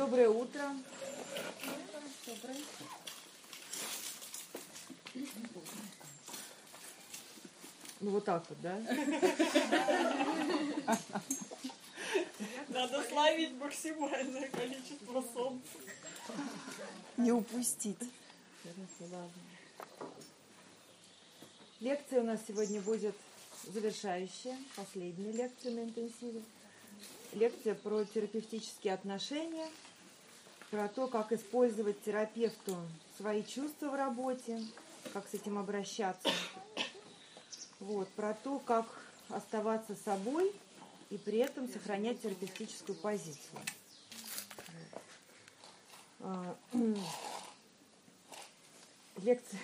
Доброе утро. Доброе. Ну вот так вот, да? Надо славить максимальное количество солнца. Не упустить. Лекция у нас сегодня будет завершающая, последняя лекция на интенсиве. Лекция про терапевтические отношения, про то, как использовать терапевту свои чувства в работе, как с этим обращаться. Вот, про то, как оставаться собой и при этом сохранять терапевтическую позицию. А, лекция,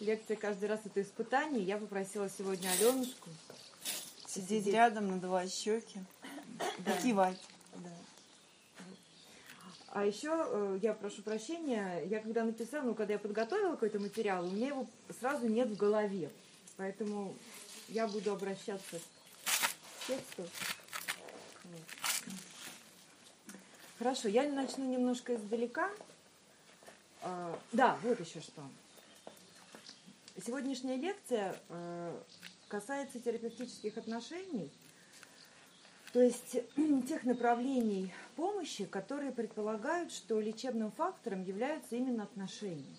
лекция каждый раз это испытание. Я попросила сегодня Аленушку Сидеть рядом на два щеки. Да. Кивать. А еще э, я прошу прощения, я когда написала, ну, когда я подготовила какой-то материал, у меня его сразу нет в голове. Поэтому я буду обращаться к тексту. Хорошо, я начну немножко издалека. А, да, вот еще что. Сегодняшняя лекция э, касается терапевтических отношений, то есть тех направлений помощи, которые предполагают, что лечебным фактором являются именно отношения.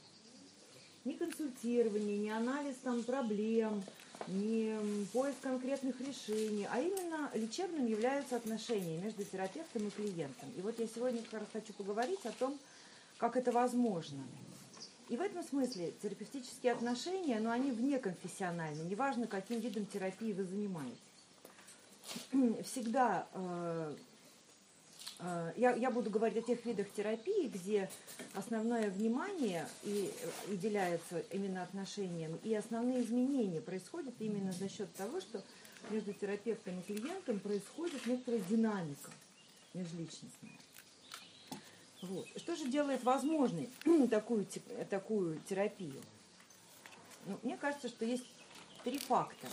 Не консультирование, не анализ там, проблем, не поиск конкретных решений, а именно лечебным являются отношения между терапевтом и клиентом. И вот я сегодня как раз хочу поговорить о том, как это возможно. И в этом смысле терапевтические отношения, но они вне конфессиональны, неважно, каким видом терапии вы занимаетесь. Всегда э, э, я, я буду говорить о тех видах терапии, где основное внимание и уделяется именно отношениям, и основные изменения происходят именно за счет того, что между терапевтом и клиентом происходит некоторая динамика межличностная. Вот. Что же делает возможной такую, такую терапию? Ну, мне кажется, что есть три фактора.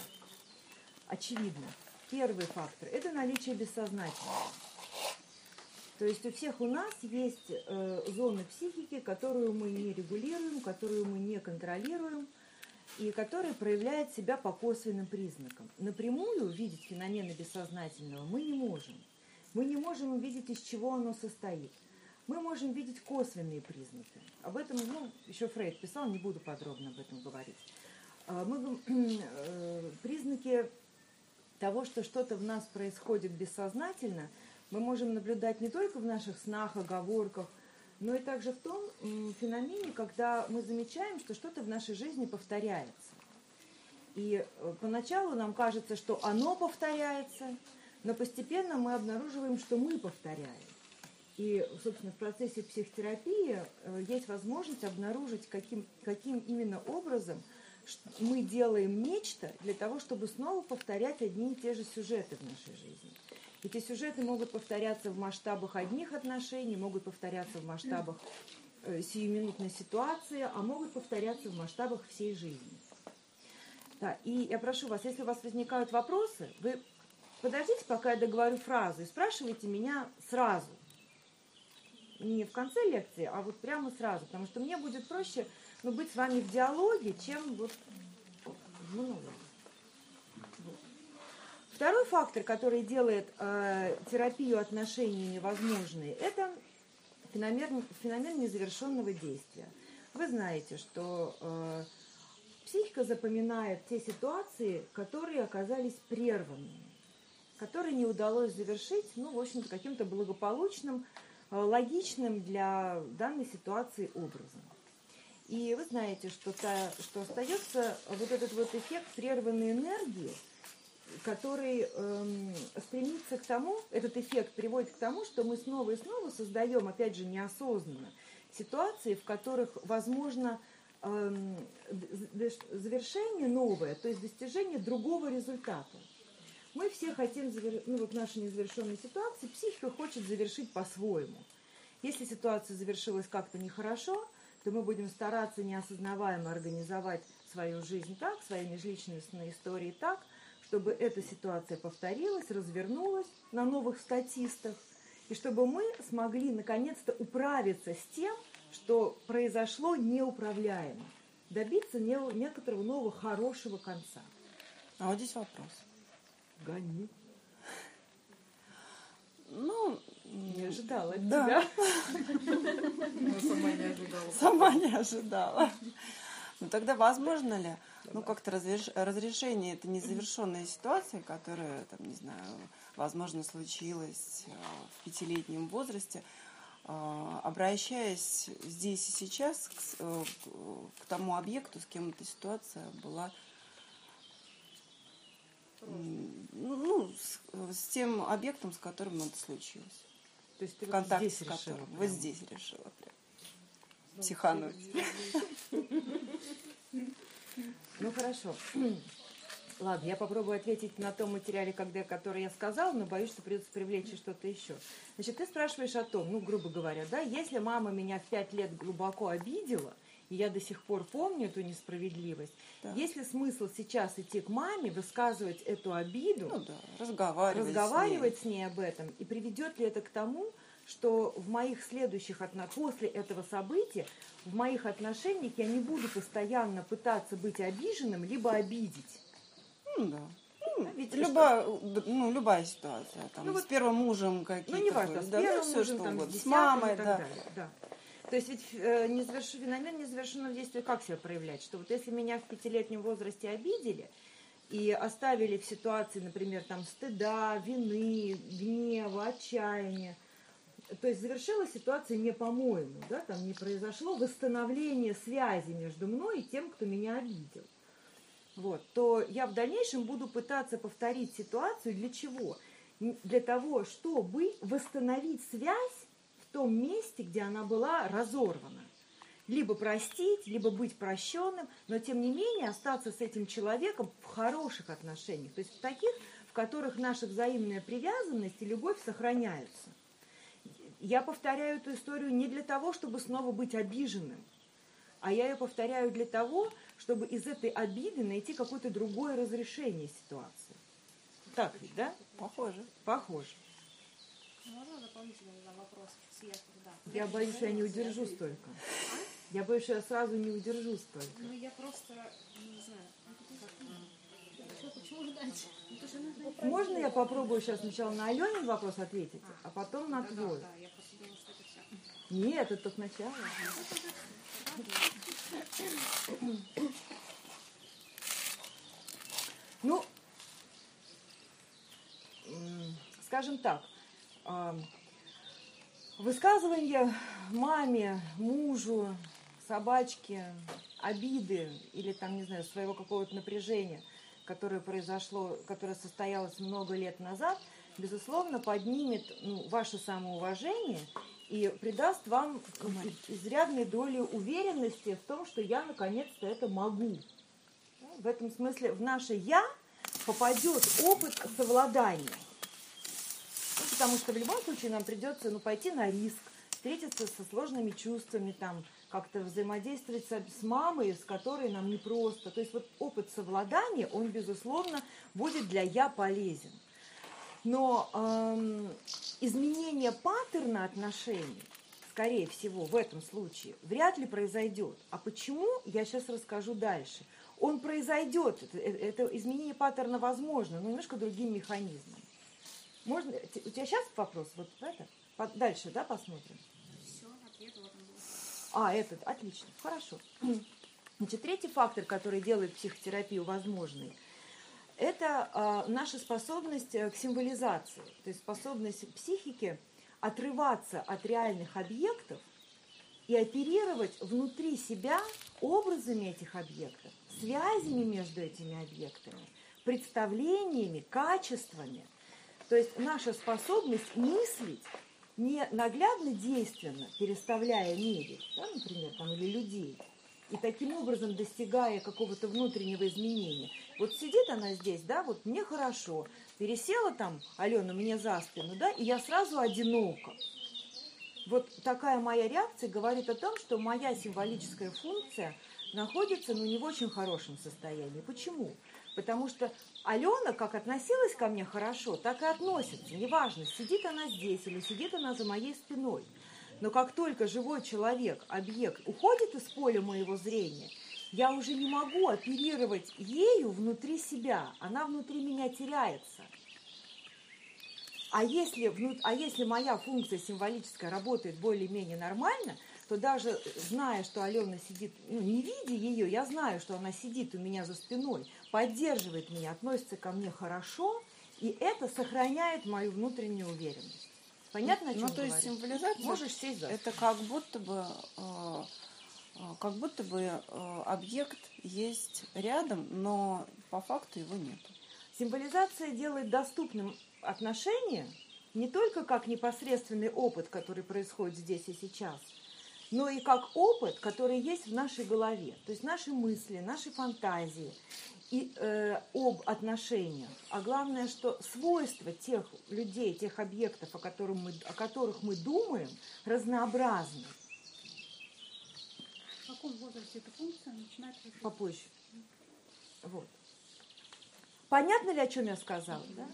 Очевидно. Первый фактор – это наличие бессознательного. То есть у всех у нас есть э, зоны психики, которую мы не регулируем, которую мы не контролируем, и которая проявляет себя по косвенным признакам. Напрямую видеть феномены бессознательного мы не можем. Мы не можем увидеть, из чего оно состоит мы можем видеть косвенные признаки. Об этом, ну, еще Фрейд писал, не буду подробно об этом говорить. А, мы, э, признаки того, что что-то в нас происходит бессознательно, мы можем наблюдать не только в наших снах, оговорках, но и также в том феномене, когда мы замечаем, что что-то в нашей жизни повторяется. И э, поначалу нам кажется, что оно повторяется, но постепенно мы обнаруживаем, что мы повторяем. И, собственно, в процессе психотерапии э, есть возможность обнаружить, каким, каким именно образом мы делаем нечто для того, чтобы снова повторять одни и те же сюжеты в нашей жизни. Эти сюжеты могут повторяться в масштабах одних отношений, могут повторяться в масштабах э, сиюминутной ситуации, а могут повторяться в масштабах всей жизни. Да, и я прошу вас, если у вас возникают вопросы, вы подождите, пока я договорю фразу, и спрашивайте меня сразу не в конце лекции, а вот прямо сразу, потому что мне будет проще ну, быть с вами в диалоге, чем вот. Вот. Второй фактор, который делает э, терапию отношений невозможной, это феномен, феномен незавершенного действия. Вы знаете, что э, психика запоминает те ситуации, которые оказались прерванными, которые не удалось завершить, ну, в общем-то, каким-то благополучным Э, логичным для данной ситуации образом. И вы знаете, что, та, что остается вот этот вот эффект прерванной энергии, который эм, стремится к тому, этот эффект приводит к тому, что мы снова и снова создаем, опять же, неосознанно, ситуации, в которых возможно эм, завершение новое, то есть достижение другого результата. Мы все хотим, ну вот наша незавершенная ситуация, психика хочет завершить по-своему. Если ситуация завершилась как-то нехорошо, то мы будем стараться неосознаваемо организовать свою жизнь так, свои межличностные истории так, чтобы эта ситуация повторилась, развернулась на новых статистах, и чтобы мы смогли наконец-то управиться с тем, что произошло неуправляемо, добиться не- некоторого нового хорошего конца. А вот здесь вопрос. Гони. Ну, Не ожидала от Да. тебя. Я сама не ожидала. сама не ожидала. Ну тогда возможно ли, ну как-то разреш- разрешение это незавершенной ситуации, которая, там, не знаю, возможно, случилась э, в пятилетнем возрасте, э, обращаясь здесь и сейчас к, э, к- к тому объекту, с кем эта ситуация была ну, с, с тем объектом, с которым это случилось. То есть ты В вот здесь с решила которым. Вот здесь решила прям. Психануть. Ну хорошо. Ладно, я попробую ответить на том материале, когда, который я сказала, но боюсь, что придется привлечь что-то еще. Значит, ты спрашиваешь о том, ну, грубо говоря, да, если мама меня в пять лет глубоко обидела, и я до сих пор помню эту несправедливость, Да. есть ли смысл сейчас идти к маме, высказывать эту обиду, Ну да, разговаривать. с ней. разговаривать с ней об этом, и приведет ли это к тому, что в моих следующих отно- после этого события в моих отношениях я не буду постоянно пытаться быть обиженным либо обидеть. Ну да. Ну, Видите, любая, ну, любая ситуация. Там, Ну с вот- первым мужем какие-то. Ну, неважно, были, с да, ну, первым всё, мужем, что там, угодно. с С мамой, да. далее, да. То есть ведь э, незаверш- феномен незавершенного действия как себя проявлять? Что вот если меня в пятилетнем возрасте обидели и оставили в ситуации, например, там стыда, вины, гнева, отчаяния, то есть завершилась ситуация не по-моему, да, там не произошло восстановление связи между мной и тем, кто меня обидел. Вот, то я в дальнейшем буду пытаться повторить ситуацию для чего? Для того, чтобы восстановить связь том месте, где она была разорвана. Либо простить, либо быть прощенным, но тем не менее остаться с этим человеком в хороших отношениях. То есть в таких, в которых наша взаимная привязанность и любовь сохраняются. Я повторяю эту историю не для того, чтобы снова быть обиженным, а я ее повторяю для того, чтобы из этой обиды найти какое-то другое разрешение ситуации. Так ведь, да? Похоже. Похоже. Можно дополнительный вопрос сверху, да? Я боюсь, я не удержу столько. Я боюсь, я сразу не удержу столько. Ну, я просто, не знаю, почему ждать? Ну, Можно я попробую сейчас сначала на Аленин вопрос ответить, а потом на Да, да, твой? да, я просто думала, что это все. Нет, это только начало. Ну, м, скажем так, а, высказывание маме, мужу, собачке, обиды или там, не знаю, своего какого-то напряжения, которое произошло, которое состоялось много лет назад, безусловно, поднимет ну, ваше самоуважение и придаст вам изрядной доли уверенности в том, что я наконец-то это могу. В этом смысле в наше «я» попадет опыт совладания. Потому что в любом случае нам придется ну, пойти на риск, встретиться со сложными чувствами, там, как-то взаимодействовать с мамой, с которой нам непросто. То есть вот опыт совладания, он, безусловно, будет для «я» полезен. Но эм, изменение паттерна отношений, скорее всего, в этом случае, вряд ли произойдет. А почему, я сейчас расскажу дальше. Он произойдет, это, это изменение паттерна возможно, но немножко другим механизмом. Можно, у тебя сейчас вопрос? Вот это? Дальше, да, посмотрим? Все, ответ вот он был. А, этот, отлично, хорошо. Значит, третий фактор, который делает психотерапию возможной, это а, наша способность э, к символизации, то есть способность психики отрываться от реальных объектов и оперировать внутри себя образами этих объектов, связями между этими объектами, представлениями, качествами. То есть наша способность мыслить не наглядно действенно, переставляя мебель, да, например, там, или людей, и таким образом достигая какого-то внутреннего изменения. Вот сидит она здесь, да, вот мне хорошо, пересела там Алена мне за спину, да, и я сразу одинока. Вот такая моя реакция говорит о том, что моя символическая функция находится ну, не в очень хорошем состоянии. Почему? Потому что Алена как относилась ко мне хорошо, так и относится. Неважно, сидит она здесь или сидит она за моей спиной. Но как только живой человек, объект уходит из поля моего зрения, я уже не могу оперировать ею внутри себя. Она внутри меня теряется. А если, а если моя функция символическая работает более-менее нормально, то даже зная, что Алена сидит, ну, не видя ее, я знаю, что она сидит у меня за спиной, поддерживает меня, относится ко мне хорошо, и это сохраняет мою внутреннюю уверенность. Понятно, о чем Ну, то есть символизация Можешь сесть за это как будто бы э, э, как будто бы э, объект есть рядом, но по факту его нет. Символизация делает доступным отношения не только как непосредственный опыт, который происходит здесь и сейчас, но и как опыт, который есть в нашей голове. То есть наши мысли, наши фантазии и э, об отношениях. А главное, что свойства тех людей, тех объектов, о, которых мы, о которых мы думаем, разнообразны. В каком возрасте эта функция начинает работать? попозже. Вот. Понятно ли, о чем я сказала? Да?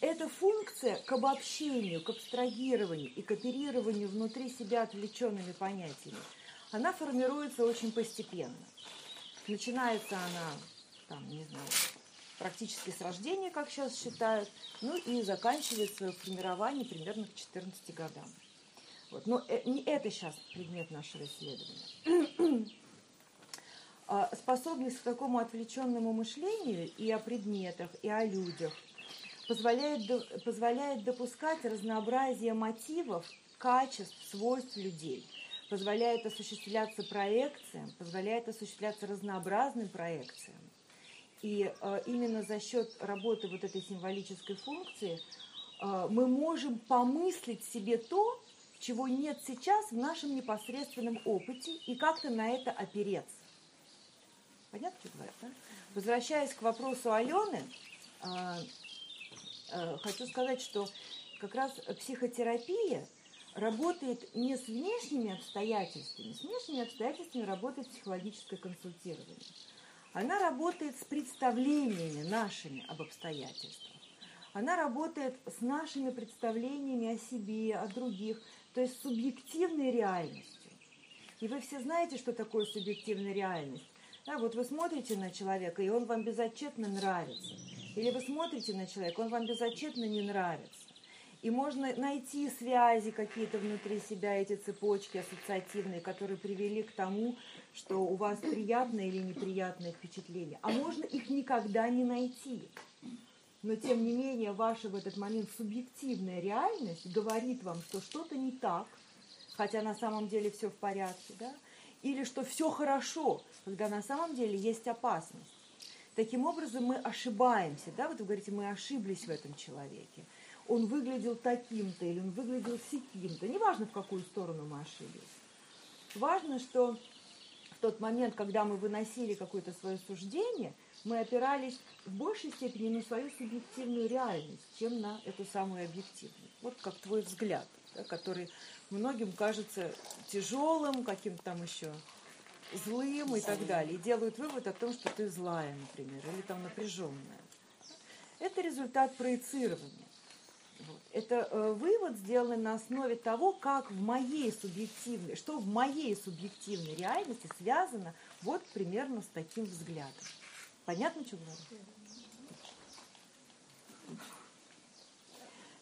Это функция к обобщению, к абстрагированию и к оперированию внутри себя отвлеченными понятиями. Она формируется очень постепенно. Начинается она, там, не знаю, практически с рождения, как сейчас считают, ну и заканчивает свое формирование примерно к 14 годам. Вот. Но э, не это сейчас предмет нашего исследования. А, способность к такому отвлеченному мышлению и о предметах, и о людях позволяет, позволяет допускать разнообразие мотивов, качеств, свойств людей, позволяет осуществляться проекциям, позволяет осуществляться разнообразным проекциям. И э, именно за счет работы вот этой символической функции э, мы можем помыслить себе то, чего нет сейчас в нашем непосредственном опыте, и как-то на это опереться. Понятно, что говорят, да? Возвращаясь к вопросу Алены, а, хочу сказать, что как раз психотерапия работает не с внешними обстоятельствами. С внешними обстоятельствами работает психологическое консультирование. Она работает с представлениями нашими об обстоятельствах. Она работает с нашими представлениями о себе, о других, то есть с субъективной реальностью. И вы все знаете, что такое субъективная реальность. Да, вот вы смотрите на человека, и он вам безотчетно нравится. Или вы смотрите на человека, он вам безотчетно не нравится. И можно найти связи какие-то внутри себя, эти цепочки ассоциативные, которые привели к тому, что у вас приятное или неприятное впечатление. А можно их никогда не найти. Но тем не менее ваша в этот момент субъективная реальность говорит вам, что что-то не так, хотя на самом деле все в порядке, да? или что все хорошо, когда на самом деле есть опасность. Таким образом мы ошибаемся, да, вот вы говорите, мы ошиблись в этом человеке. Он выглядел таким-то или он выглядел сяким-то, неважно в какую сторону мы ошиблись. Важно, что в тот момент, когда мы выносили какое-то свое суждение, мы опирались в большей степени на свою субъективную реальность, чем на эту самую объективную. Вот как твой взгляд, да, который многим кажется тяжелым, каким-то там еще злым и так далее. И делают вывод о том, что ты злая, например, или там напряженная. Это результат проецирования. Вот. Это э, вывод сделан на основе того, как в моей субъективной, что в моей субъективной реальности связано вот примерно с таким взглядом. Понятно, что говорю?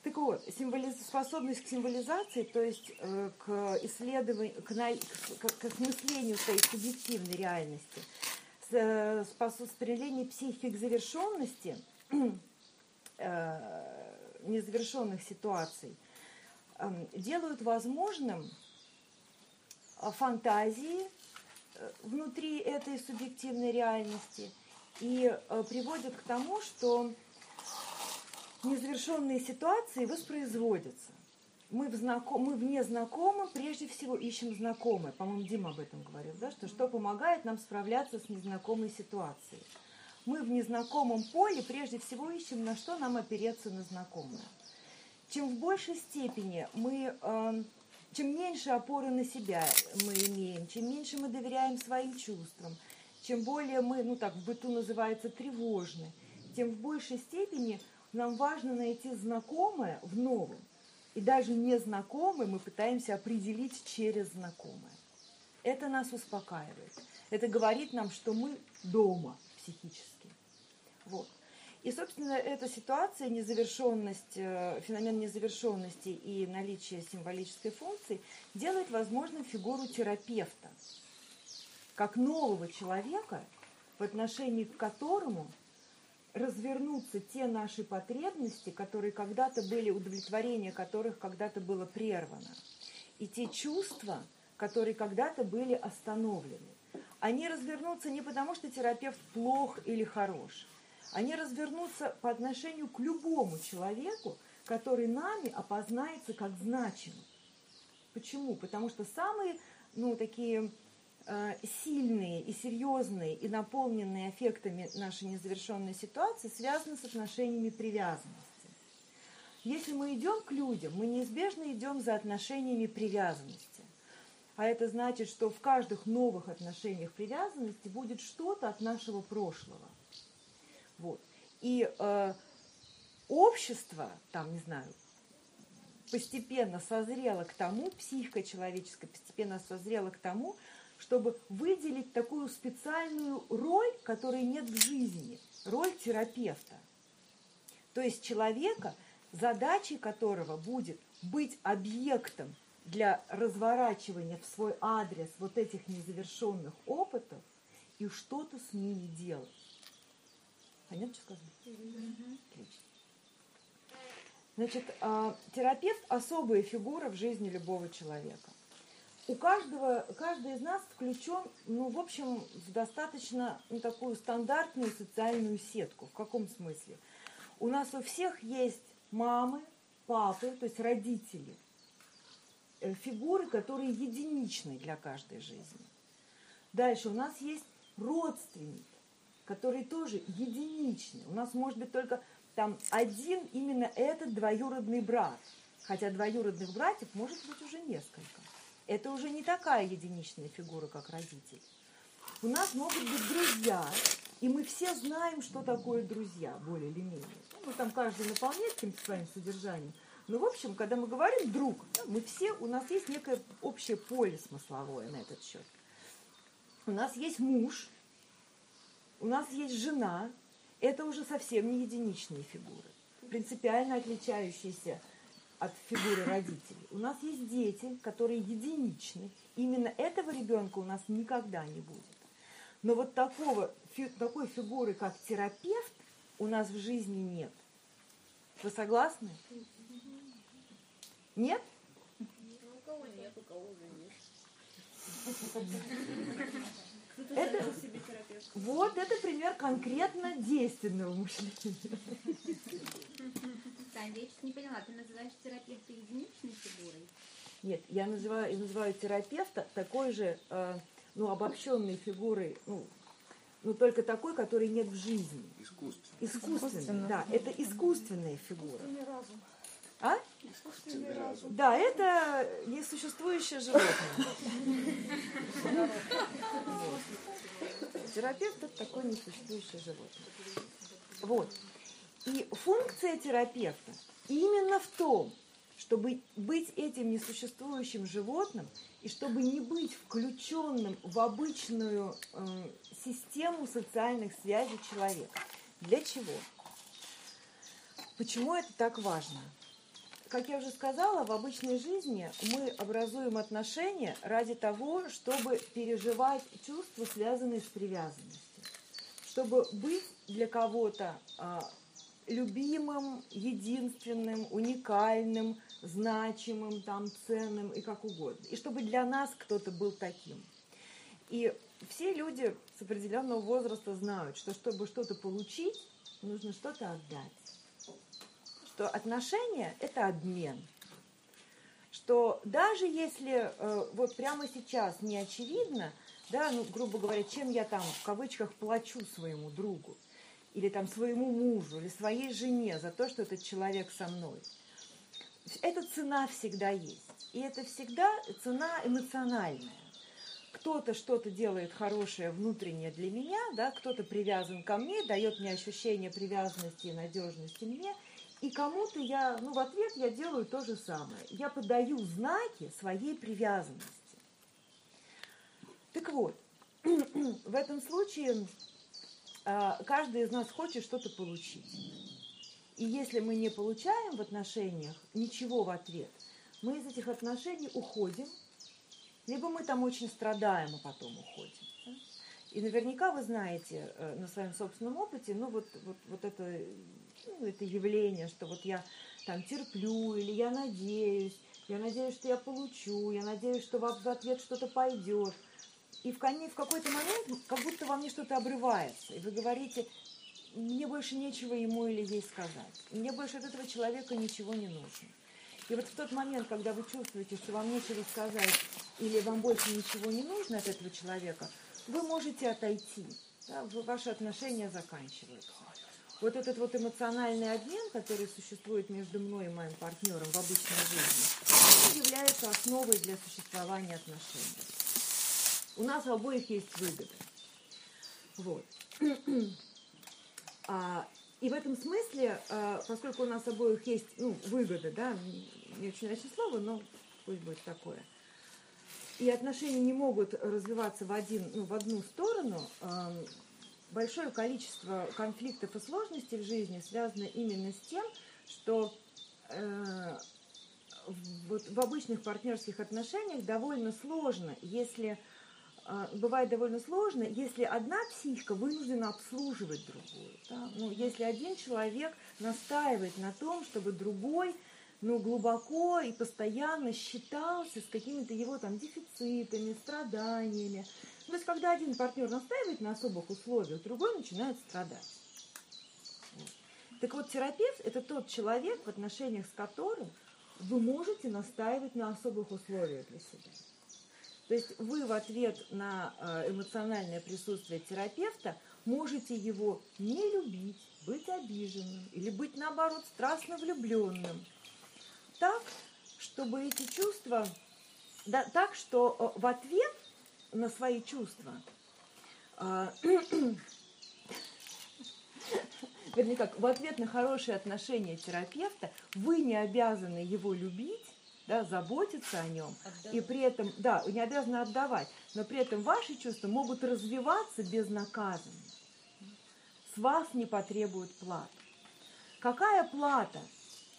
Так вот, символиз... способность к символизации, то есть э, к исследованию, к, на... к, к осмыслению своей субъективной реальности, с, э, способ... стремление психики к завершенности э, незавершенных ситуаций, э, делают возможным э, фантазии э, внутри этой субъективной реальности и э, приводят к тому, что незавершенные ситуации воспроизводятся. Мы в, знаком, мы в незнакомом прежде всего ищем знакомое. По-моему, Дима об этом говорил, да, что что помогает нам справляться с незнакомой ситуацией. Мы в незнакомом поле прежде всего ищем, на что нам опереться на знакомое. Чем в большей степени мы, э, чем меньше опоры на себя мы имеем, чем меньше мы доверяем своим чувствам, чем более мы, ну так в быту называется, тревожны, тем в большей степени нам важно найти знакомое в новом. И даже незнакомое мы пытаемся определить через знакомое. Это нас успокаивает. Это говорит нам, что мы дома психически. Вот. И, собственно, эта ситуация, незавершенность, э, феномен незавершенности и наличие символической функции делает возможным фигуру терапевта, как нового человека, в отношении к которому развернутся те наши потребности, которые когда-то были, удовлетворение которых когда-то было прервано, и те чувства, которые когда-то были остановлены. Они развернутся не потому, что терапевт плох или хорош, они развернутся по отношению к любому человеку, который нами опознается как значимый. Почему? Потому что самые, ну, такие сильные и серьезные и наполненные эффектами нашей незавершенной ситуации связаны с отношениями привязанности. Если мы идем к людям, мы неизбежно идем за отношениями привязанности. А это значит, что в каждых новых отношениях привязанности будет что-то от нашего прошлого. Вот. И э, общество, там, не знаю, постепенно созрело к тому, психика человеческая постепенно созрела к тому, чтобы выделить такую специальную роль, которой нет в жизни, роль терапевта. То есть человека, задачей которого будет быть объектом для разворачивания в свой адрес вот этих незавершенных опытов и что-то с ними делать. Понятно, что сказано? Отлично. Значит, а, терапевт – особая фигура в жизни любого человека. У каждого, каждый из нас включен, ну, в общем, в достаточно ну, такую стандартную социальную сетку. В каком смысле? У нас у всех есть мамы, папы, то есть родители, э, фигуры, которые единичны для каждой жизни. Дальше у нас есть родственники, которые тоже единичны. У нас может быть только там один именно этот двоюродный брат. Хотя двоюродных братьев может быть уже несколько. Это уже не такая единичная фигура, как родитель. У нас могут быть друзья, и мы все знаем, что такое друзья, более или менее. Ну, там каждый наполняет каким-то своим содержанием. Но, в общем, когда мы говорим «друг», мы все, у нас есть некое общее поле смысловое на этот счет. У нас есть муж, у нас есть жена, это уже совсем не единичные фигуры, принципиально отличающиеся от фигуры родителей. У нас есть дети, которые единичны. Именно этого ребенка у нас никогда не будет. Но вот такого, такой фигуры, как терапевт, у нас в жизни нет. Вы согласны? Нет? У кого нет, у кого есть. Это, вот это пример конкретно действенного мышления. Таня, я не поняла, ты называешь терапевта единичной фигурой? Нет, я называю, я называю терапевта такой же, э, ну, обобщенной фигурой, ну, но только такой, который нет в жизни. Искусственный. Искусственный, да, это искусственная фигура. Искусственный разум. А? Искусственный разум. Да, это несуществующее животное. Терапевт это такое несуществующее животное. Вот. И функция терапевта именно в том, чтобы быть этим несуществующим животным и чтобы не быть включенным в обычную э, систему социальных связей человека. Для чего? Почему это так важно? как я уже сказала, в обычной жизни мы образуем отношения ради того, чтобы переживать чувства, связанные с привязанностью. Чтобы быть для кого-то а, любимым, единственным, уникальным, значимым, там, ценным и как угодно. И чтобы для нас кто-то был таким. И все люди с определенного возраста знают, что чтобы что-то получить, нужно что-то отдать что отношения – это обмен. Что даже если э, вот прямо сейчас не очевидно, да, ну, грубо говоря, чем я там в кавычках плачу своему другу, или там своему мужу, или своей жене за то, что этот человек со мной. Эта цена всегда есть. И это всегда цена эмоциональная. кто-то что-то делает хорошее внутреннее для меня, да, кто-то привязан ко мне, дает мне ощущение привязанности и надежности мне, и кому-то я, ну, в ответ я делаю то же самое. Я подаю знаки своей привязанности. Так вот, в этом случае каждый из нас хочет что-то получить. И если мы не получаем в отношениях ничего в ответ, мы из этих отношений уходим, либо мы там очень страдаем, а потом уходим. И наверняка вы знаете э, на своем собственном опыте, ну вот, вот, вот это, ну, это явление, что вот я там терплю, или я надеюсь, я надеюсь, что я получу, я надеюсь, что в ответ что-то пойдет. И в, в какой-то момент как будто во мне что-то обрывается. И вы говорите, мне больше нечего ему или ей сказать. Мне больше от этого человека ничего не нужно. И вот в тот момент, когда вы чувствуете, что вам нечего сказать или вам больше ничего не нужно от этого человека, вы можете отойти. да, ваши отношения заканчиваются. Вот этот вот эмоциональный обмен, который существует между мной и моим партнером в обычной жизни, является основой для существования отношений. У нас у обоих есть выгоды. Вот. А, и в этом смысле, а, поскольку у нас обоих есть ну, выгода, да, не очень нравится слово, но пусть будет такое, и отношения не могут развиваться в, один, ну, в одну сторону, ам, большое количество конфликтов и сложностей в жизни связано именно с тем, что э, вот в обычных партнерских отношениях довольно сложно, если а, бывает довольно сложно, если одна психика вынуждена обслуживать другую. да. Ну, если один человек настаивает на том, чтобы другой ну, глубоко и постоянно считался с какими-то его там дефицитами, страданиями. То есть, когда один партнер настаивает на особых условиях, другой начинает страдать. Так вот, терапевт – это тот человек, в отношениях с которым вы можете настаивать на особых условиях для себя. То есть вы в ответ на э, эмоциональное присутствие терапевта можете его не любить, быть обиженным или быть, наоборот, страстно влюбленным. Так, чтобы эти чувства, да, так, что э, в ответ на свои чувства э, вернее как, в ответ на хорошие отношения терапевта вы не обязаны его любить, да, заботиться о нем, и при этом, да, не обязаны отдавать, но при этом ваши чувства могут развиваться безнаказанно. С вас не потребуют платы. Какая плата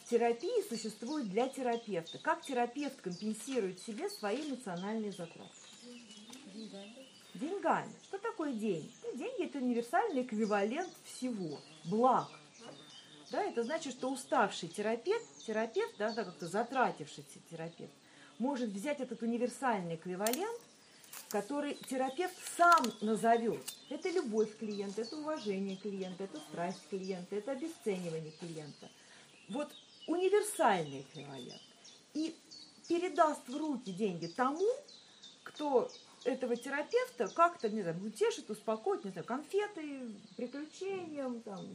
терапии существует для терапевта? Как терапевт компенсирует себе свои эмоциональные затраты? Деньгами. Что такое деньги? Ну, деньги – это универсальный эквивалент всего, благ. Да, это значит, что уставший терапевт, терапевт, да, да, как-то затратившийся терапевт, может взять этот универсальный эквивалент, который терапевт сам назовет. Это любовь клиента, это уважение клиента, это страсть клиента, это обесценивание клиента. Вот универсальный эквивалент. И передаст в руки деньги тому, кто этого терапевта как-то, не знаю, утешит, успокоит, не знаю, конфеты, приключением, там,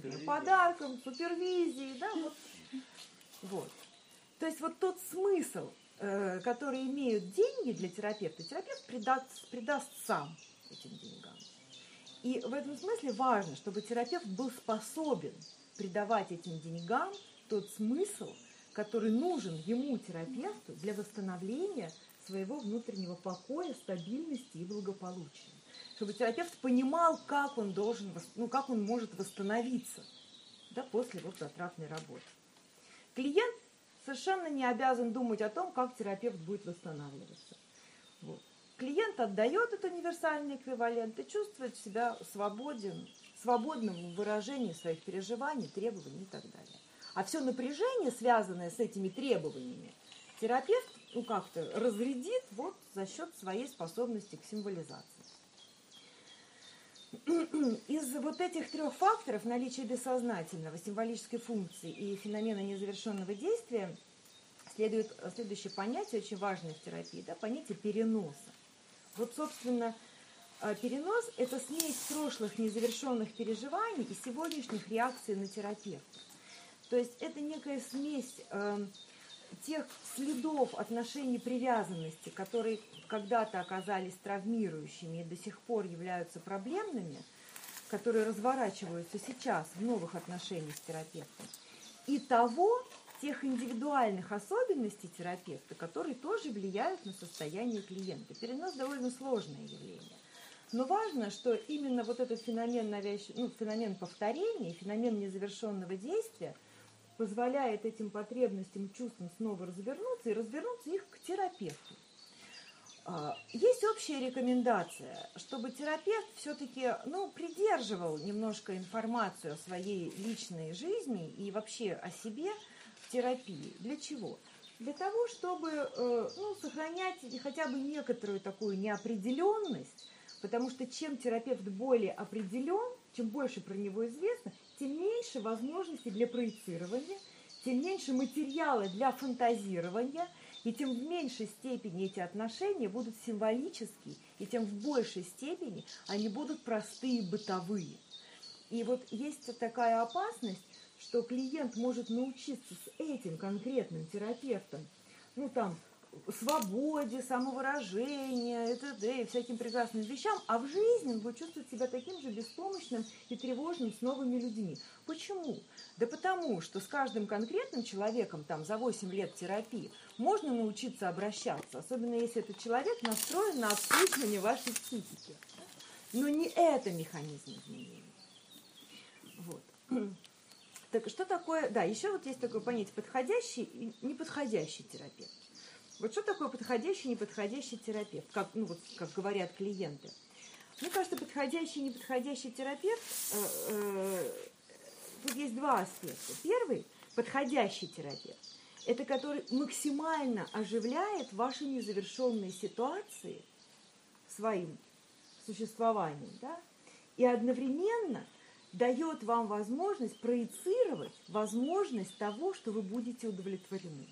знаю, подарком, супервизией, да, вот. вот. То есть вот тот смысл, э, который имеют деньги для терапевта, терапевт придаст, придаст сам этим деньгам. И в этом смысле важно, чтобы терапевт был способен придавать этим деньгам тот смысл, который нужен ему, терапевту, для восстановления своего внутреннего покоя, стабильности и благополучия. Чтобы терапевт понимал, как он должен, ну, как он может восстановиться да, после вот затратной работы. Клиент совершенно не обязан думать о том, как терапевт будет восстанавливаться. Вот. Клиент отдает этот универсальный эквивалент и чувствует себя свободен, свободным в выражении своих переживаний, требований и так далее. А все напряжение, связанное с этими требованиями, терапевт ну, как-то разрядит вот за счет своей способности к символизации. Из вот этих трех факторов наличия бессознательного, символической функции и феномена незавершенного действия следует следующее понятие, очень важное в терапии, да, понятие переноса. Вот, собственно, э, перенос – это смесь прошлых незавершенных переживаний и сегодняшних реакций на терапевта. То есть это некая смесь э, тех следов отношений привязанности, которые когда-то оказались травмирующими и до сих пор являются проблемными, которые разворачиваются сейчас в новых отношениях с терапевтом, и того, тех индивидуальных особенностей терапевта, которые тоже влияют на состояние клиента. Перенос довольно сложное явление. Но важно, что именно вот этот феномен, навязч... ну, феномен повторения, феномен незавершенного действия позволяет этим потребностям, чувствам снова развернуться и развернуться их к терапевту. А, есть общая рекомендация, чтобы терапевт все-таки ну, придерживал немножко информацию о своей личной жизни и вообще о себе в терапии. Для чего? Для того, чтобы э, ну, сохранять хотя бы некоторую такую неопределенность, потому что чем терапевт более определен, чем больше про него известно, тем меньше возможностей для проецирования, тем меньше материала для фантазирования – и тем в меньшей степени эти отношения будут символические, и тем в большей степени они будут простые, бытовые. И вот есть такая опасность, что клиент может научиться с этим конкретным терапевтом, ну там, свободе, самовыражению, и т.д. и всяким прекрасным вещам, а в жизни он будет чувствовать себя таким же беспомощным и тревожным с новыми людьми. Почему? Да потому, что с каждым конкретным человеком там за 8 лет терапии можно научиться обращаться, особенно если этот человек настроен на обслуживание вашей психики. Но не это механизм изменения. Вот. Так что такое, да, еще вот есть такое понятие подходящий и неподходящий терапевт. Вот что такое подходящий неподходящий терапевт, как, ну, вот, как говорят клиенты? Мне кажется, подходящий неподходящий терапевт, э, э, тут есть два аспекта. Первый, подходящий терапевт, это который максимально оживляет ваши незавершенные ситуации своим существованием, да, и одновременно дает вам возможность проецировать возможность того, что вы будете удовлетворены.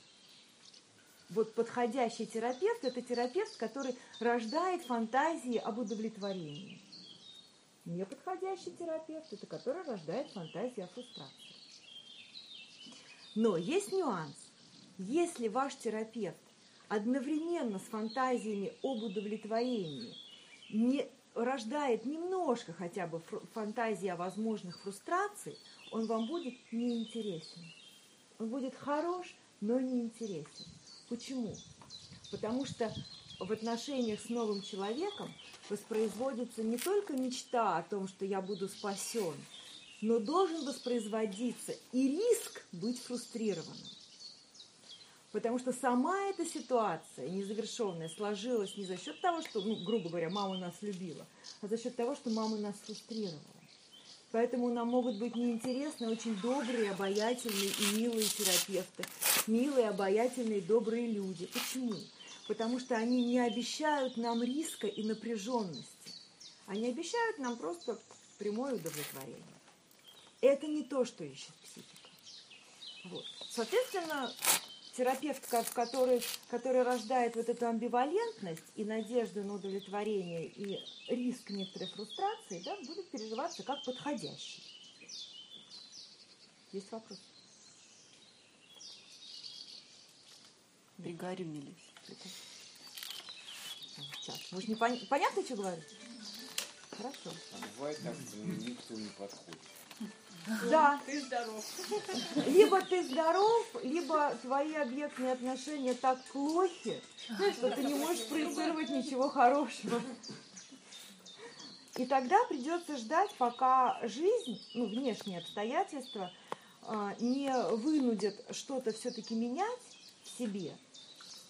Вот подходящий терапевт – это терапевт, который рождает фантазии об удовлетворении. Неподходящий терапевт – это который рождает фантазии о фрустрации. Но есть нюанс. Если ваш терапевт одновременно с фантазиями об удовлетворении не рождает немножко хотя бы фантазии о возможных фрустрациях, он вам будет неинтересен. Он будет хорош, но неинтересен. Почему? Потому что в отношениях с новым человеком воспроизводится не только мечта о том, что я буду спасен, но должен воспроизводиться и риск быть фрустрированным. Потому что сама эта ситуация незавершенная сложилась не за счет того, что, ну, грубо говоря, мама нас любила, а за счет того, что мама нас фрустрировала. Поэтому нам могут быть неинтересны очень добрые, обаятельные и милые терапевты, милые, обаятельные, добрые люди. Почему? Потому что они не обещают нам риска и напряженности. Они обещают нам просто прямое удовлетворение. Это не то, что ищет психика. Вот. Соответственно, терапевт, который, который рождает вот эту амбивалентность и надежду на удовлетворение и риск некоторой фрустрации, да, будет переживаться как подходящий. Есть вопрос? Пригорюнились. Сейчас. Может, не пон... понятно, что говорю? Хорошо. А бывает так, что никто не подходит. Да. Ты здоров. Либо ты здоров, либо твои объектные отношения так плохи, что ты не можешь проецировать ничего хорошего. И тогда придется ждать, пока жизнь, ну, внешние обстоятельства а, не вынудят что-то все-таки менять в себе,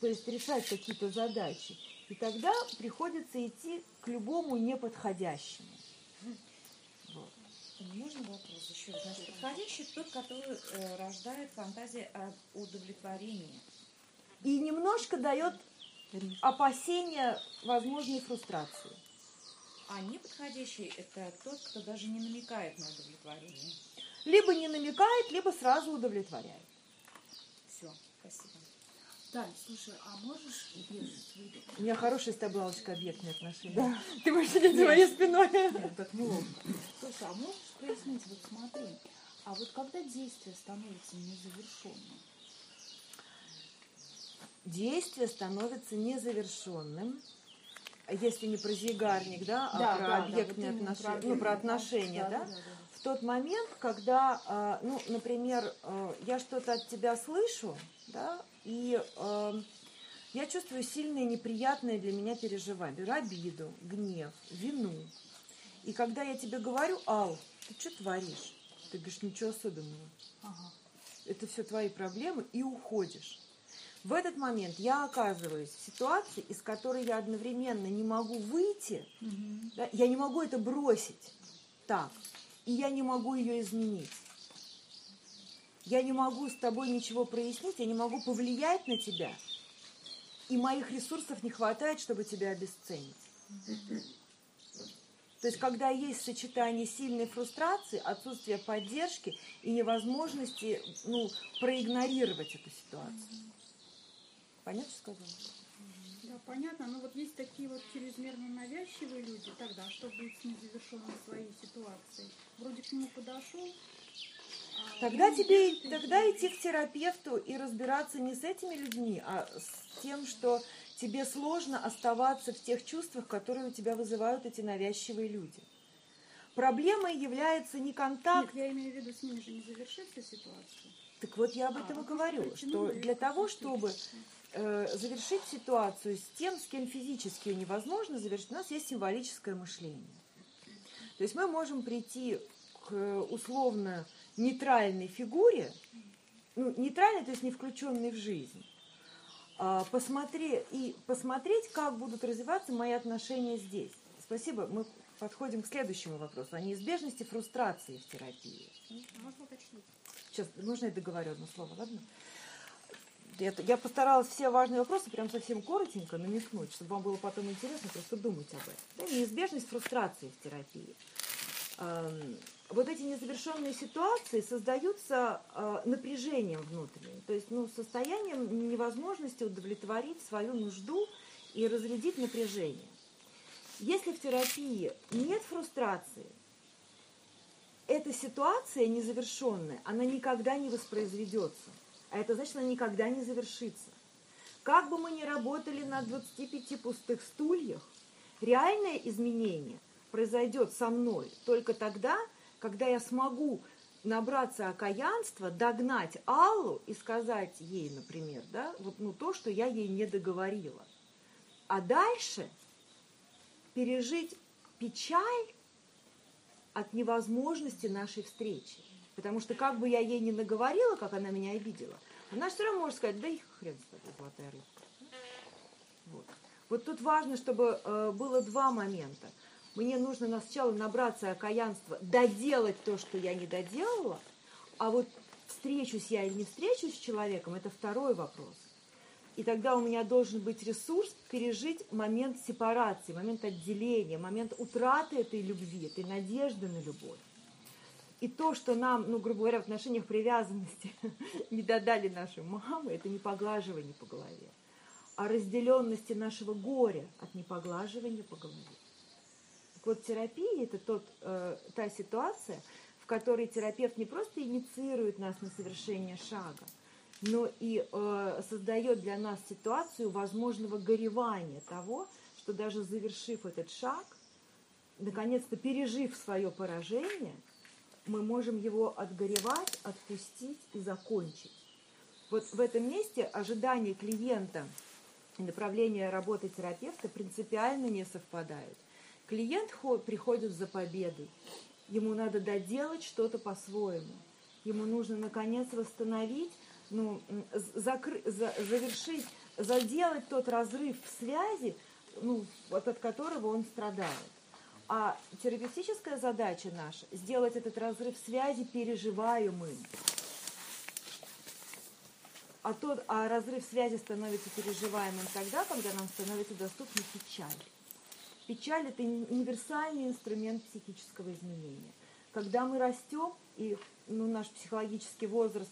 то есть решать какие-то задачи. И тогда приходится идти к любому неподходящему. Можно вопрос еще? Значит, подходящий тот, который э, рождает фантазии о удовлетворении. И немножко дает опасения возможной фрустрации. А неподходящий – это тот, кто даже не намекает на удовлетворение. Либо не намекает, либо сразу удовлетворяет. Все, спасибо. Тань, слушай, а можешь? У меня хорошая с тобой, Аллочка, объектные отношения. Да. Ты будешь сидеть за моей спиной. Нет, так неловко. Слушай, а можешь прояснить, вот смотри, а вот когда действие становится незавершенным, действие становится незавершенным, если не про зигарник, да, а Да, про да, да, объектные вот именно отношения, про ну, про отношения, да, да, да, да, да. в тот момент, когда, а, ну, например, а, я что-то от тебя слышу, да, и а, я чувствую сильные неприятные для меня переживания, например, обиду, гнев, вину. И когда я тебе говорю, Ал, ты что творишь? Ты говоришь, ничего особенного. Это все твои проблемы, и уходишь. В этот момент я оказываюсь в ситуации, из которой я одновременно не могу выйти, да, я не могу это бросить так, и я не могу ее изменить. Я не могу с тобой ничего прояснить, я не могу повлиять на тебя, и моих ресурсов не хватает, чтобы тебя обесценить. То есть, когда есть сочетание сильной фрустрации, отсутствия поддержки и невозможности ну, проигнорировать эту ситуацию. Понятно, что сказала? Да, понятно. Но вот есть такие вот чрезмерно навязчивые люди, тогда что будет с незавершенной своей ситуацией? Вроде к нему подошел. а Тогда тебе тогда идти к терапевту и разбираться не с этими людьми, а с тем, что тебе сложно оставаться в тех чувствах, которые у тебя вызывают эти навязчивые люди. Проблемой является не контакт, Нет, я имею в виду, с ними же не завершится ситуация. Так вот я об А, этом и ну, говорю, что для того, чтобы э, завершить ситуацию с тем, с кем физически невозможно завершить, у нас есть символическое мышление. То есть мы можем прийти к условно нейтральной фигуре, ну, нейтральной, то есть не включенной в жизнь, а, посмотре- и посмотреть, как будут развиваться мои отношения здесь. Спасибо. Мы подходим к следующему вопросу о неизбежности фрустрации в терапии. Можно уточнить? Сейчас, можно я договорю одно слово, ладно? Я, я постаралась все важные вопросы прям совсем коротенько намекнуть, чтобы вам было потом интересно просто думать об этом. Да, неизбежность фрустрации в терапии. Вот эти незавершенные ситуации создаются э, напряжением внутренним, то есть ну, состоянием невозможности удовлетворить свою нужду и разрядить напряжение. Если в терапии нет фрустрации, эта ситуация незавершенная, она никогда не воспроизведется. А это значит, она никогда не завершится. Как бы мы ни работали на 25 пустых стульях, реальное изменение произойдет со мной только тогда, когда я смогу набраться окаянства, догнать Аллу и сказать ей, например, да, вот ну, то, что я ей не договорила. А дальше пережить печаль от невозможности нашей встречи. Потому что как бы я ей не наговорила, как она меня обидела, она все равно может сказать, да и хрен с тобой, золотая рыбка. Вот. вот тут важно, чтобы э, было два момента. Мне нужно на- сначала набраться окаянства, доделать то, что я не доделала, а вот встречусь я или не встречусь с человеком, это второй вопрос. И тогда у меня должен быть ресурс пережить момент сепарации, момент отделения, момент утраты этой любви, этой надежды на любовь. И то, что нам, ну, грубо говоря, в отношениях привязанности не додали наши мамы, это не поглаживание по голове, а разделенности нашего горя от непоглаживания по голове. Вот, терапия – это тот, э, та ситуация, в которой терапевт не просто инициирует нас на совершение шага, но и э, создает для нас ситуацию возможного горевания того, что даже завершив этот шаг, наконец-то пережив свое поражение, мы можем его отгоревать, отпустить и закончить. Вот в этом месте ожидания клиента и направление работы терапевта принципиально не совпадают. Клиент хо- приходит за победой. Ему надо доделать что-то по-своему. Ему нужно, наконец, восстановить, ну, закры- за- завершить, заделать тот разрыв в связи, ну, вот от которого он страдает. А терапевтическая задача наша – сделать этот разрыв связи переживаемым. А, тот, а разрыв связи становится переживаемым тогда, когда нам становится доступна печаль. Печаль – это универсальный инструмент психического изменения. Когда мы растем, и ну, наш психологический возраст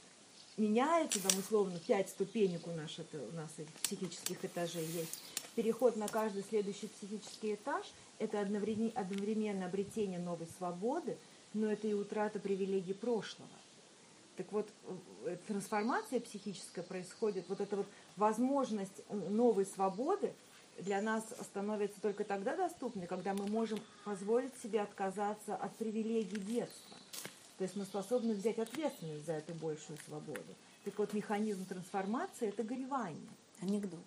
меняется, там условно пять ступенек у нас, это, у нас психических этажей есть, переход на каждый следующий психический этаж – это одновременно обретение новой свободы, но это и утрата привилегий прошлого. Так вот, э, трансформация психическая происходит, вот эта вот возможность новой свободы для нас становится только тогда доступной, когда мы можем позволить себе отказаться от привилегий детства. То есть мы способны взять ответственность за эту большую свободу. Так вот, механизм трансформации – это горевание. Анекдот.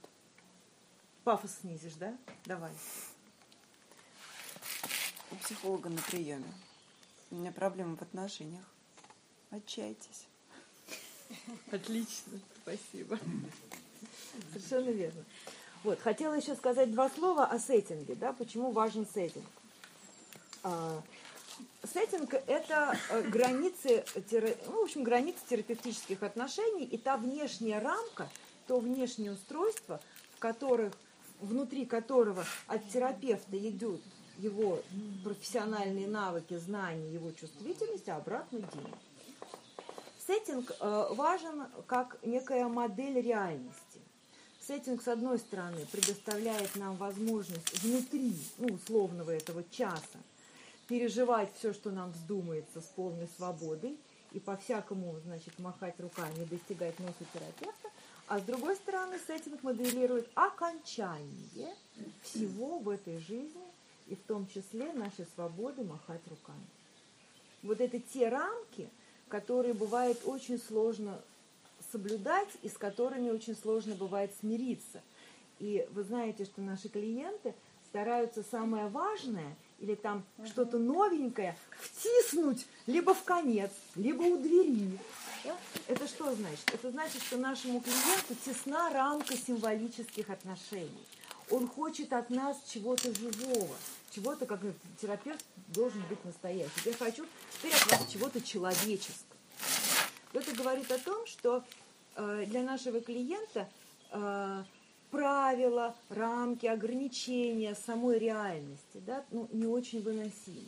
Пафос снизишь, да? Давай. У психолога на приеме. У меня проблемы в отношениях. Отчайтесь. Отлично, спасибо. Совершенно верно. Вот, хотела еще сказать два слова о сеттинге, да, почему важен сеттинг. А, сеттинг – это э, границы, ну, в общем, границы терапевтических отношений и та внешняя рамка, то внешнее устройство, в которых, внутри которого от терапевта идут его профессиональные навыки, знания, его чувствительность, а обратно деньги. Сеттинг э, важен как некая модель реальности. Сеттинг, с одной стороны, предоставляет нам возможность внутри, ну, условного этого часа, переживать все, что нам вздумается с полной свободой, и по-всякому, значит, махать руками, достигать носа терапевта, а с другой стороны, сеттинг моделирует окончание всего в этой жизни, и в том числе нашей свободы махать руками. Вот это те рамки, которые бывает очень сложно соблюдать и с которыми очень сложно бывает смириться. И вы знаете, что наши клиенты стараются самое важное или там uh-huh. что-то новенькое втиснуть либо в конец, либо у двери. Это что значит? Это значит, что нашему клиенту тесна рамка символических отношений. Он хочет от нас чего-то живого, чего-то, как терапевт должен быть настоящим. Я хочу теперь от вас чего-то человеческого. Это говорит о том, что э, для нашего клиента э, правила, рамки, ограничения самой реальности да, ну, не очень выносимы.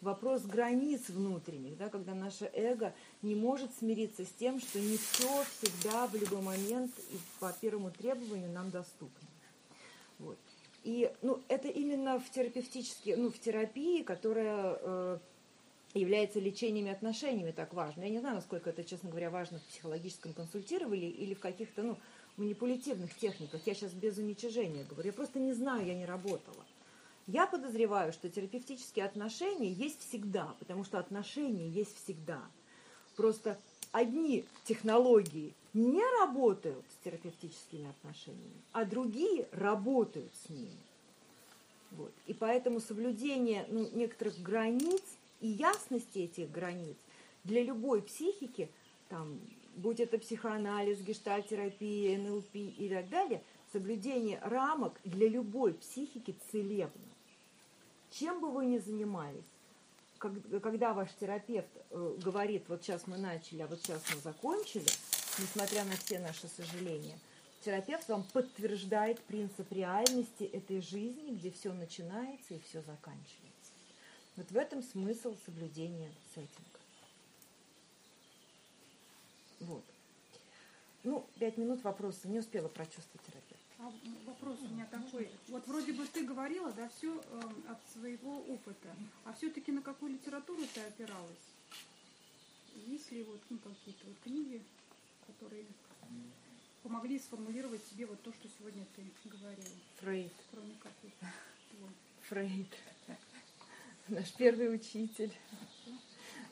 Вопрос границ внутренних, да, когда наше эго не может смириться с тем, что не все всегда в любой момент и по первому требованию нам доступно. Вот. И ну, это именно в терапевтической, ну, в терапии, которая э, является лечениями отношениями так важно. Я не знаю, насколько это, честно говоря, важно в психологическом консультировании или в каких-то ну, манипулятивных техниках. Я сейчас без уничижения говорю. Я просто не знаю, я не работала. Я подозреваю, что терапевтические отношения есть всегда, потому что отношения есть всегда. Просто одни технологии не работают с терапевтическими отношениями, а другие работают с ними. Вот. И поэтому соблюдение ну, некоторых границ и ясности этих границ для любой психики, там, будь это психоанализ, гештальтерапия, НЛП и так далее, соблюдение рамок для любой психики целебно. Чем бы вы ни занимались, когда ваш терапевт э, говорит, вот сейчас мы начали, а вот сейчас мы закончили, несмотря на все наши сожаления, терапевт вам подтверждает принцип реальности этой жизни, где все начинается и все заканчивается. Вот в этом смысл соблюдения сеттинга. Вот. Ну, пять минут вопроса. Не успела прочувствовать терапевт. А вопрос у меня такой. Вот вроде бы ты говорила, да, все э, от своего опыта. А все-таки на какую литературу ты опиралась? Есть ли вот ну, какие-то вот книги, которые помогли сформулировать себе вот то, что сегодня ты говорила? Фрейд. Кроме каких-то. Фрейд наш первый учитель.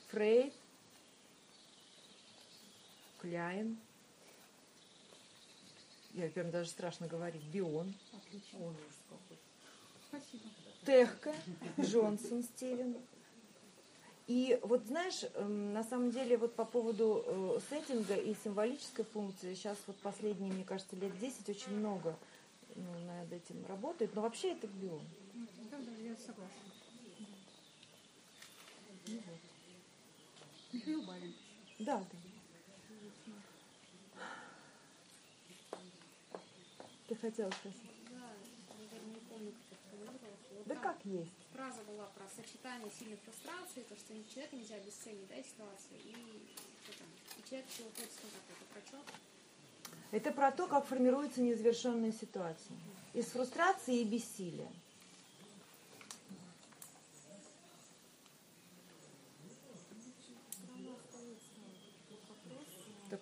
Фрейд, Кляйн. Я прям даже страшно говорить. Бион. Отлично. Спасибо. Техка, Джонсон Стивен. И вот знаешь, эм, на самом деле вот по поводу э, сеттинга и символической функции, сейчас вот последние, мне кажется, лет 10 очень много ну, над этим работает, но вообще это бион. Да, да, я согласна. Михаил Барин. Да, да. Ты хотела спросить? Да, я не помню, как есть? Фраза была про сочетание сильной фрустрации, то, что человека нельзя обесценить, да, ситуацию, и, и человек все уходит с контакта. Это про что? Это про то, как формируется незавершенная ситуация. Из фрустрации и бессилия.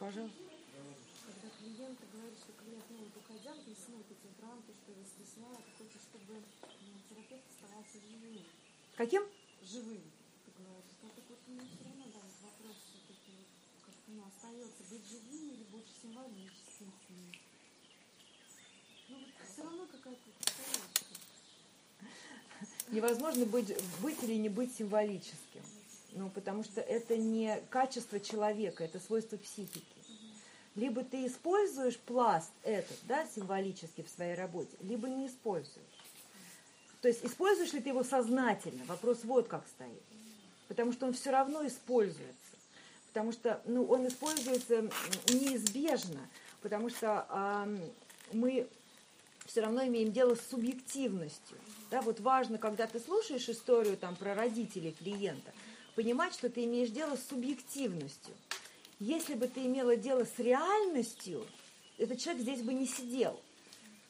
Пожалуйста. Когда клиенты говорят, что клиент, ну, вот уходя, объяснил по темпераменту, что его стесняет, хочет, чтобы ну, терапевт оставался живым. Каким? Живым, как говорится. Ну, так вот, мне все равно, да, вопрос все-таки, как-то, ну, остается быть живым или больше символическим с ним. Ну, вот все равно какая-то установка. Невозможно быть, быть или не быть символическим. Ну, потому что это не качество человека, это свойство психики. Либо ты используешь пласт этот, да, символически в своей работе, либо не используешь. То есть используешь ли ты его сознательно? Вопрос вот как стоит. Потому что он все равно используется. Потому что ну, он используется неизбежно, потому что а, мы все равно имеем дело с субъективностью. Да, вот важно, когда ты слушаешь историю там, про родителей клиента, понимать, что ты имеешь дело с субъективностью. Если бы ты имела дело с реальностью, этот человек здесь бы не сидел.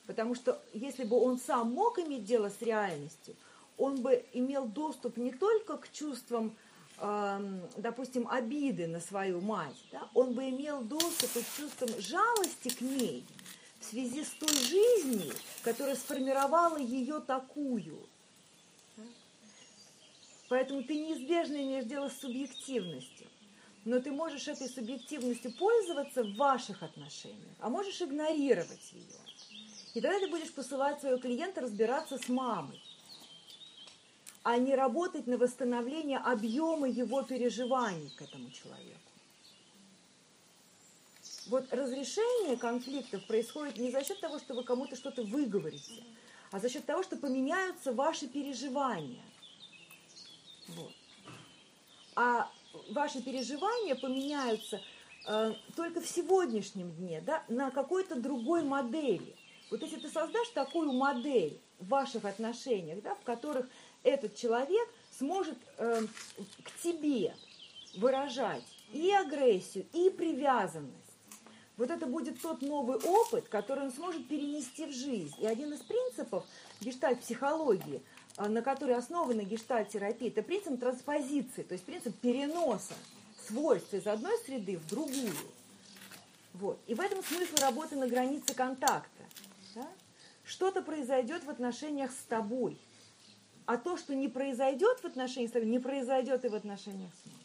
Потому что если бы он сам мог иметь дело с реальностью, он бы имел доступ не только к чувствам, эм, допустим, обиды на свою мать, да, он бы имел доступ и к чувствам жалости к ней в связи с той жизнью, которая сформировала ее такую. Поэтому ты неизбежно имеешь дело с субъективностью. Но ты можешь этой субъективностью пользоваться в ваших отношениях, а можешь игнорировать ее. И тогда ты будешь посылать своего клиента разбираться с мамой, а не работать на восстановление объема его переживаний к этому человеку. Вот разрешение конфликтов происходит не за счет того, что вы кому-то что-то выговорите, а за счет того, что поменяются ваши переживания. Вот. А ваши переживания поменяются э, только в сегодняшнем дне, да, на какой-то другой модели. Вот если ты создашь такую модель в ваших отношениях, да, в которых этот человек сможет э, к тебе выражать и агрессию, и привязанность, вот это будет тот новый опыт, который он сможет перенести в жизнь. И один из принципов гештальт-психологии, на который основана гештальт-терапия, это принцип транспозиции, то есть принцип переноса свойств из одной среды в другую. Вот. И в этом смысл работы на границе контакта. Да? Что-то произойдет в отношениях с тобой, а то, что не произойдет в отношениях с тобой, не произойдет и в отношениях с мной.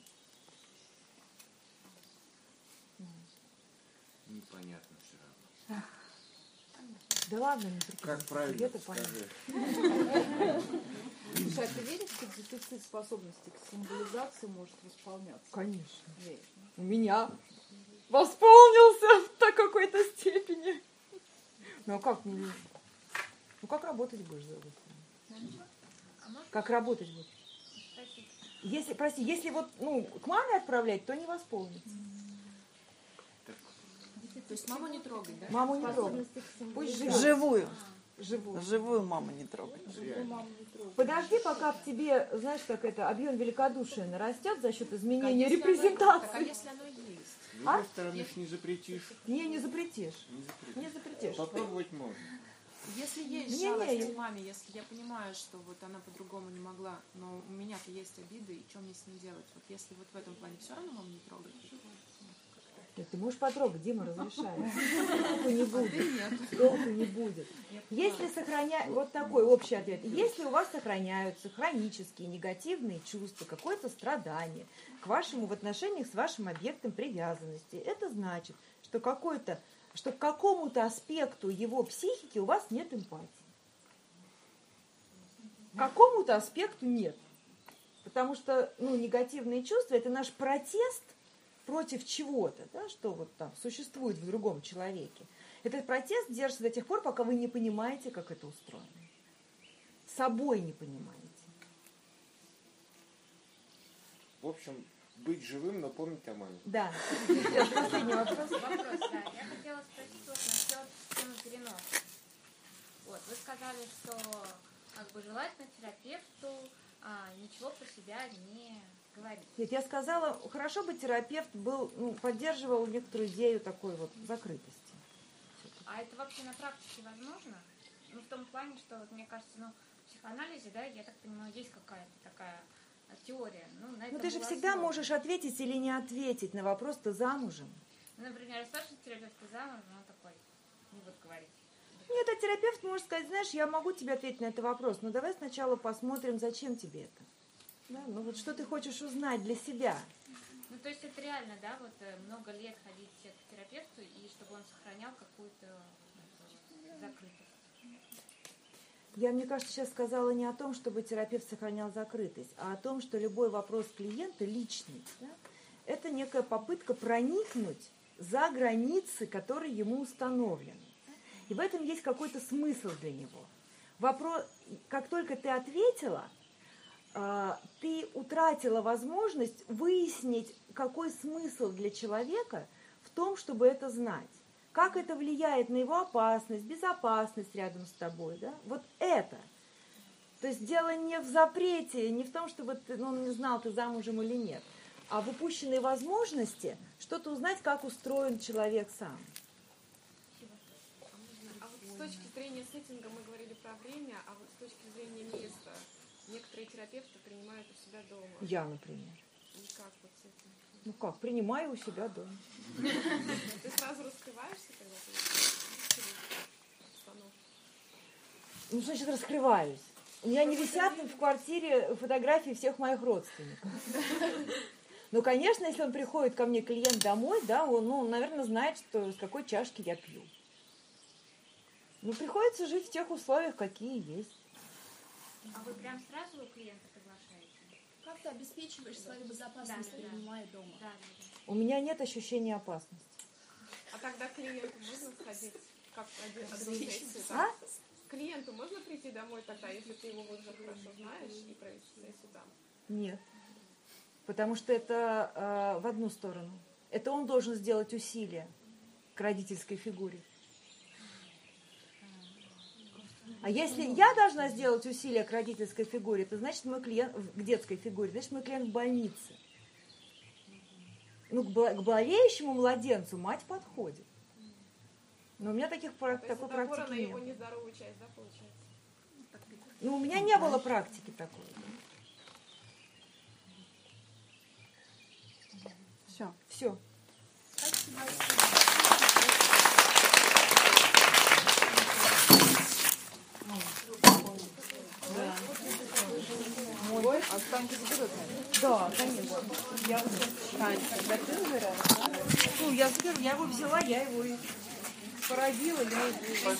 Непонятно все равно. Да ладно, не прикидывайся, Как правильно тебе-то понятно. скажи. Слушай, а ты веришь, что дефицит способности к символизации может восполняться? Конечно. Веришь. У меня восполнился до какой-то степени. Ну а как не Ну как работать будешь за это? А Как работать будешь? Если, прости, если вот ну, к маме отправлять, то не восполнится. То есть маму не трогать, да? Маму не к Пусть живет. Живую. Живую. Живую маму не трогать. Живую маму не трогать. Подожди, пока в тебе, знаешь, как это, объем великодушия нарастет за счет Так, а изменения оно- репрезентации. Так, а если оно есть? С другой А? стороны, не запретишь. Не, не запретишь. Не запретишь. Не запретишь. Попробовать можно. Если есть Не, не, жалость я- к маме, если я понимаю, что вот она по-другому не могла, но у меня-то есть обиды, и что мне с ней делать? Вот если вот в этом плане все равно маму не трогать. Нет, ты можешь потрогать, Дима разрешает. Толку не будет. Толку не будет. Если сохраня... Вот такой общий ответ. Если у вас сохраняются хронические негативные чувства, какое-то страдание к вашему в отношениях с вашим объектом привязанности, это значит, что какой-то что к какому-то аспекту его психики у вас нет эмпатии. К какому-то аспекту нет. Потому что ну, негативные чувства – это наш протест против чего-то, да, что вот там существует в другом человеке. Этот протест держится до тех пор, пока вы не понимаете, как это устроено. Собой не понимаете. В общем, быть живым, но помнить о маме. Да. Последний вопрос. Вопрос, да. Я хотела спросить вот насчет темы переноса. Вот, вы сказали, что как бы желательно терапевту а, ничего про себя не говорить. Нет, я сказала, хорошо бы терапевт был, ну, поддерживал некоторую идею такой вот закрытости. А это вообще на практике возможно? Ну, в том плане, что, вот, мне кажется, ну, в психоанализе, да, я так понимаю, есть какая-то такая теория. Ну, на Ну ты же всегда основана. можешь ответить или не ответить на вопрос, ты замужем. Ну, например, старший терапевт замуж, но он такой, не буду говорить. Нет, а терапевт может сказать, знаешь, я могу тебе ответить на этот вопрос, но давай сначала посмотрим, зачем тебе это. Да? Ну вот что ты хочешь узнать для себя. Ну, то есть это реально, да, вот э, много лет ходить к терапевту, и чтобы он сохранял какую-то э, закрытость. Я, мне кажется, сейчас сказала не о том, чтобы терапевт сохранял закрытость, а о том, что любой вопрос клиента личный. Да? Это некая попытка проникнуть за границы, которые ему установлены. И в этом есть какой-то смысл для него. Вопрос, как только ты ответила, ты утратила возможность выяснить, какой смысл для человека в том, чтобы это знать. Как это влияет на его опасность, безопасность рядом с тобой. Да? Вот это. То есть дело не в запрете, не в том, чтобы ты, ну, не знал, ты замужем или нет, а в упущенной возможности что-то узнать, как устроен человек сам. А вот с точки зрения сеттинга мы говорили про время, а вот с точки зрения места некоторые терапевты принимают у себя дома. Я, например. И как вот с этим? Ну как, принимаю у себя дома. Ты сразу раскрываешься, когда ты? Ну, что значит раскрываюсь? У меня не висят в квартире фотографии всех моих родственников. Ну, конечно, если он приходит ко мне клиент домой, да, он, ну, наверное, знает, что с какой чашки я пью. Ну, приходится жить в тех условиях, какие есть. А вы прям сразу клиента приглашаете? Как ты обеспечиваешь свою безопасность, Да, да, да. принимая дома? Да, да, да. У меня нет ощущения опасности. А тогда клиенту можно сходить, как сессию? А? клиенту можно прийти домой тогда, если ты его уже хорошо знаешь, и провести сессию там? Нет. Потому что это э, в одну сторону. Это он должен сделать усилия к родительской фигуре. А если я должна сделать усилия к родительской фигуре, то значит мой клиент к детской фигуре, значит мой клиент в больнице. Ну, к, бо- к болеющему младенцу мать подходит. Но у меня таких То такой практики на не его нездоровую часть, да, получается? Ну, у меня не было практики такой. Все. Все. Да, конечно. Я вот Тань, ты забираешь? Ну, я заберу, я его взяла, я его и породила, я его...